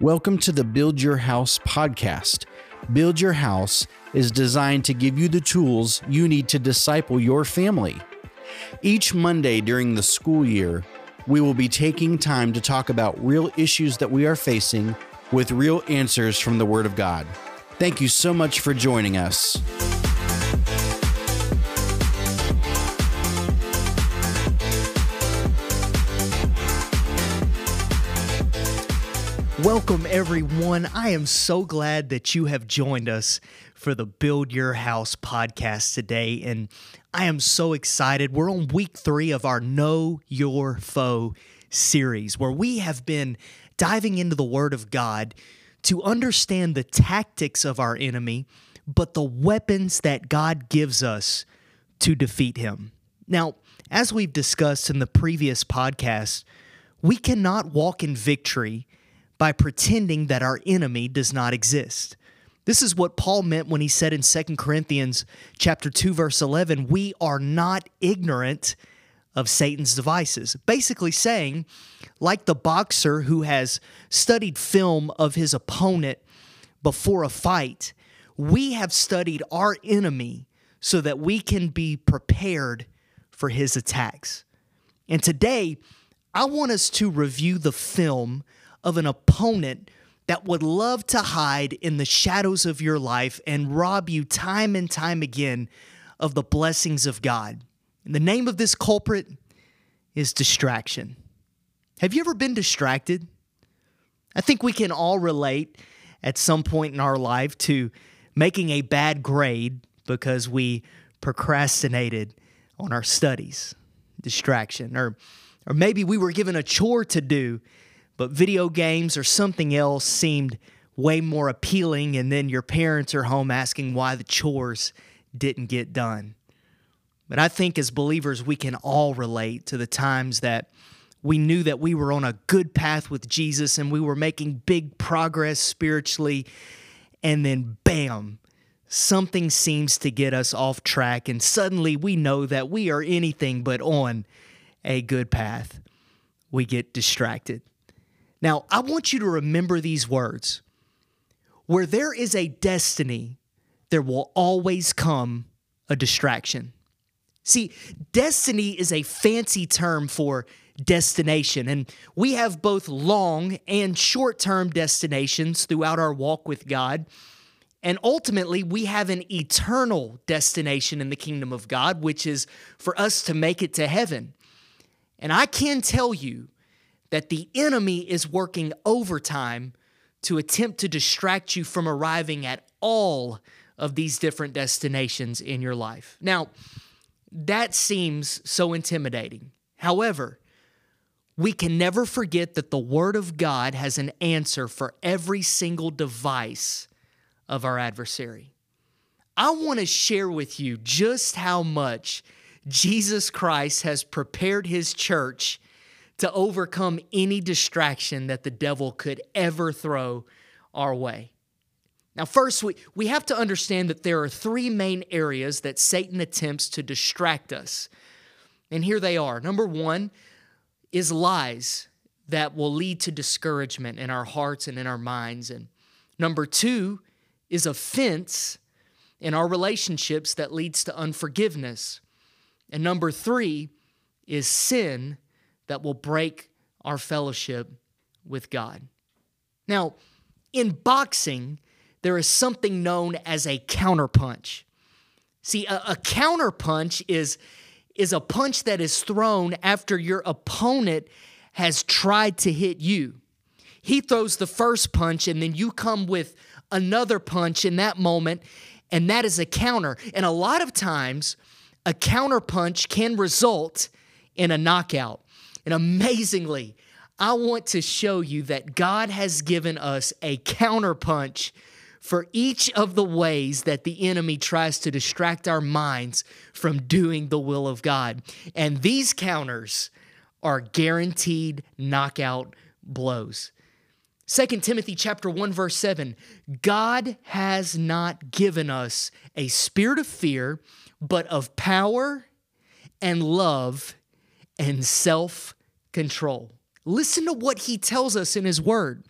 Welcome to the Build Your House podcast. Build Your House is designed to give you the tools you need to disciple your family. Each Monday during the school year, we will be taking time to talk about real issues that we are facing with real answers from the Word of God. Thank you so much for joining us. Welcome, everyone. I am so glad that you have joined us for the Build Your House podcast today. And I am so excited. We're on week three of our Know Your Foe series, where we have been diving into the Word of God to understand the tactics of our enemy, but the weapons that God gives us to defeat him. Now, as we've discussed in the previous podcast, we cannot walk in victory by pretending that our enemy does not exist. This is what Paul meant when he said in 2 Corinthians chapter 2 verse 11, "We are not ignorant of Satan's devices." Basically saying, like the boxer who has studied film of his opponent before a fight, we have studied our enemy so that we can be prepared for his attacks. And today, I want us to review the film of an opponent that would love to hide in the shadows of your life and rob you time and time again of the blessings of God. And the name of this culprit is distraction. Have you ever been distracted? I think we can all relate at some point in our life to making a bad grade because we procrastinated on our studies. Distraction. Or or maybe we were given a chore to do but video games or something else seemed way more appealing, and then your parents are home asking why the chores didn't get done. But I think as believers, we can all relate to the times that we knew that we were on a good path with Jesus and we were making big progress spiritually, and then bam, something seems to get us off track, and suddenly we know that we are anything but on a good path. We get distracted. Now, I want you to remember these words where there is a destiny, there will always come a distraction. See, destiny is a fancy term for destination, and we have both long and short term destinations throughout our walk with God. And ultimately, we have an eternal destination in the kingdom of God, which is for us to make it to heaven. And I can tell you that the enemy is working overtime to attempt to distract you from arriving at all of these different destinations in your life. Now, that seems so intimidating. However, we can never forget that the Word of God has an answer for every single device of our adversary. I want to share with you just how much Jesus Christ has prepared His church to overcome any distraction that the devil could ever throw our way. Now, first, we, we have to understand that there are three main areas that Satan attempts to distract us. And here they are. Number one is lies that will lead to discouragement in our hearts and in our minds. And number two is offense in our relationships that leads to unforgiveness. And number three is sin that will break our fellowship with God. Now, in boxing, there is something known as a counterpunch. See, a, a counterpunch is, is a punch that is thrown after your opponent has tried to hit you. He throws the first punch, and then you come with another punch in that moment, and that is a counter. And a lot of times, a counterpunch can result in a knockout. And amazingly, I want to show you that God has given us a counterpunch for each of the ways that the enemy tries to distract our minds from doing the will of God. And these counters are guaranteed knockout blows. 2 Timothy chapter 1 verse 7 God has not given us a spirit of fear but of power and love and self control. Listen to what he tells us in his word.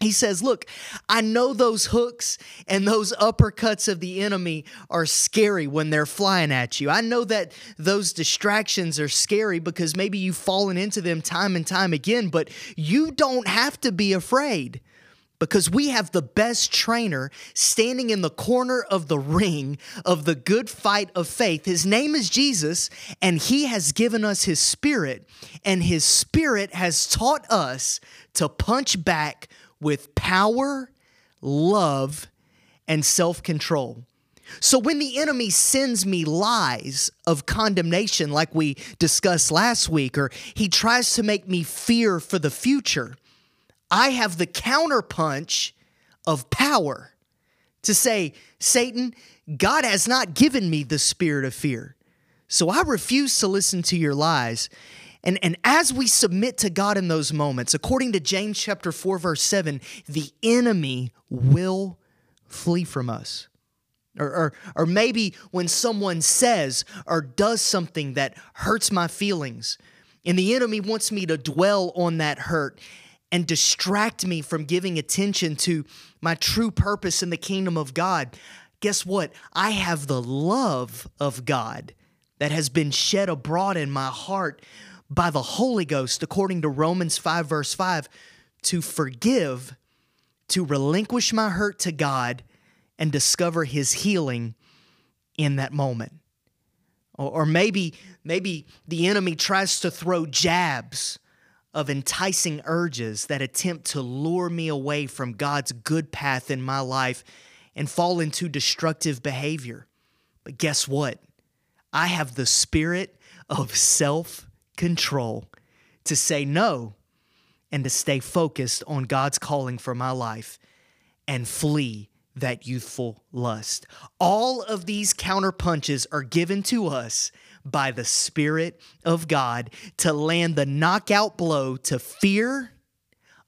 He says, Look, I know those hooks and those uppercuts of the enemy are scary when they're flying at you. I know that those distractions are scary because maybe you've fallen into them time and time again, but you don't have to be afraid because we have the best trainer standing in the corner of the ring of the good fight of faith. His name is Jesus, and he has given us his spirit, and his spirit has taught us to punch back with power, love, and self control. So when the enemy sends me lies of condemnation, like we discussed last week, or he tries to make me fear for the future, I have the counterpunch of power to say, Satan, God has not given me the spirit of fear. So I refuse to listen to your lies. And, and as we submit to God in those moments, according to James chapter 4, verse 7, the enemy will flee from us. Or, or, or maybe when someone says or does something that hurts my feelings, and the enemy wants me to dwell on that hurt and distract me from giving attention to my true purpose in the kingdom of God, guess what? I have the love of God that has been shed abroad in my heart by the Holy Ghost, according to Romans 5, verse 5, to forgive, to relinquish my hurt to God, and discover His healing in that moment. Or, maybe, maybe the enemy tries to throw jabs of enticing urges that attempt to lure me away from God's good path in my life and fall into destructive behavior. But guess what? I have the spirit of self control to say no and to stay focused on God's calling for my life and flee that youthful lust. All of these counterpunches are given to us by the Spirit of God to land the knockout blow to fear,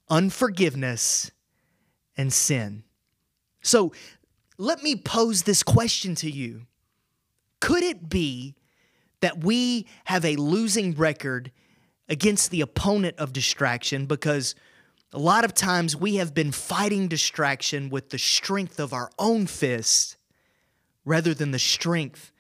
unforgiveness, and sin. So let me pose this question to you Could it be that we have a losing record against the opponent of distraction because a lot of times we have been fighting distraction with the strength of our own fist rather than the strength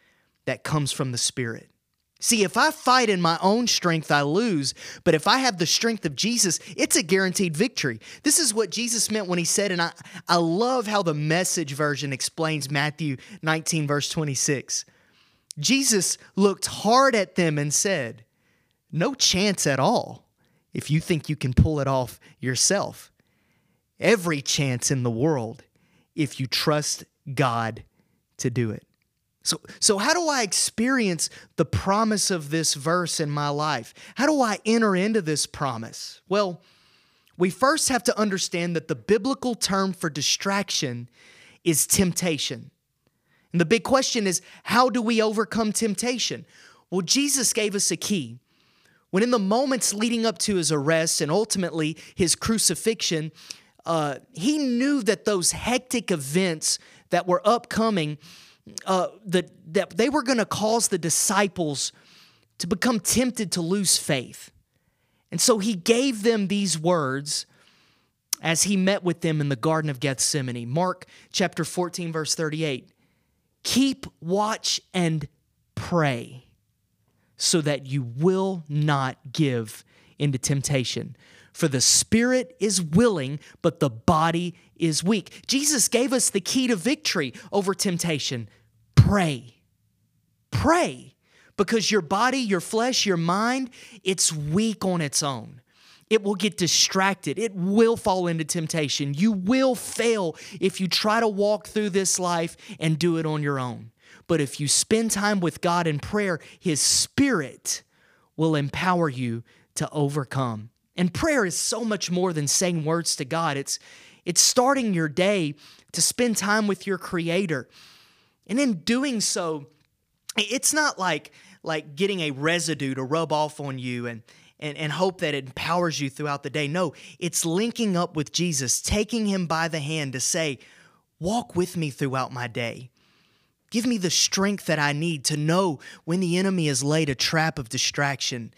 that comes from the Spirit. See, if I fight in my own strength, I lose. But if I have the strength of Jesus, it's a guaranteed victory. This is what Jesus meant when he said, and I, I love how the message version explains Matthew 19, verse 26. Jesus looked hard at them and said, No chance at all if you think you can pull it off yourself. Every chance in the world if you trust God to do it. So, so how do I experience the promise of this verse in my life? How do I enter into this promise? Well, we first have to understand that the biblical term for distraction is temptation. And the big question is how do we overcome temptation? Well, Jesus gave us a key. When in the moments leading up to his arrest and ultimately his crucifixion, uh, he knew that those hectic events that were upcoming uh, that, that they were going to cause the disciples to become tempted to lose faith. And so he gave them these words as he met with them in the Garden of Gethsemane. Mark chapter 14, verse 38. Keep watch and pray so that you will not give into temptation. For the spirit is willing, but the body is weak. Jesus gave us the key to victory over temptation. Pray. Pray. Because your body, your flesh, your mind, it's weak on its own. It will get distracted. It will fall into temptation. You will fail if you try to walk through this life and do it on your own. But if you spend time with God in prayer, His Spirit will empower you to overcome. And prayer is so much more than saying words to God. It's it's starting your day to spend time with your creator. And in doing so, it's not like like getting a residue to rub off on you and and, and hope that it empowers you throughout the day. No, it's linking up with Jesus, taking him by the hand to say, Walk with me throughout my day. Give me the strength that I need to know when the enemy has laid a trap of distraction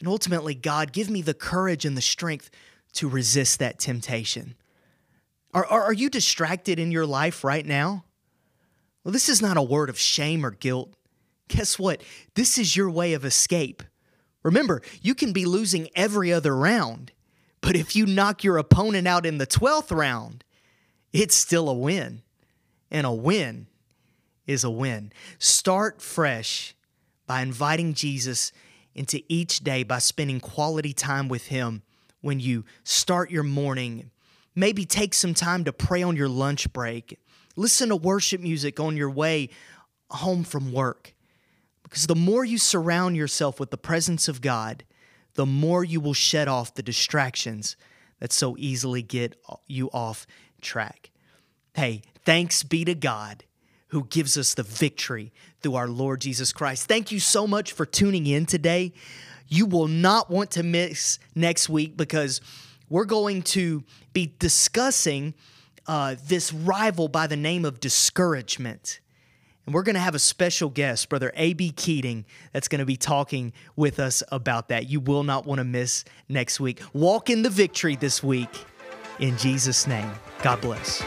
and ultimately, God, give me the courage and the strength to resist that temptation. Are, are, are you distracted in your life right now? Well, this is not a word of shame or guilt. Guess what? This is your way of escape. Remember, you can be losing every other round, but if you knock your opponent out in the 12th round, it's still a win. And a win is a win. Start fresh by inviting Jesus into each day by spending quality time with Him when you start your morning. Maybe take some time to pray on your lunch break. Listen to worship music on your way home from work. Because the more you surround yourself with the presence of God, the more you will shed off the distractions that so easily get you off track. Hey, thanks be to God who gives us the victory through our Lord Jesus Christ. Thank you so much for tuning in today. You will not want to miss next week because we're going to be discussing uh, this rival by the name of discouragement. And we're going to have a special guest, Brother A.B. Keating, that's going to be talking with us about that. You will not want to miss next week. Walk in the victory this week. In Jesus' name, God bless.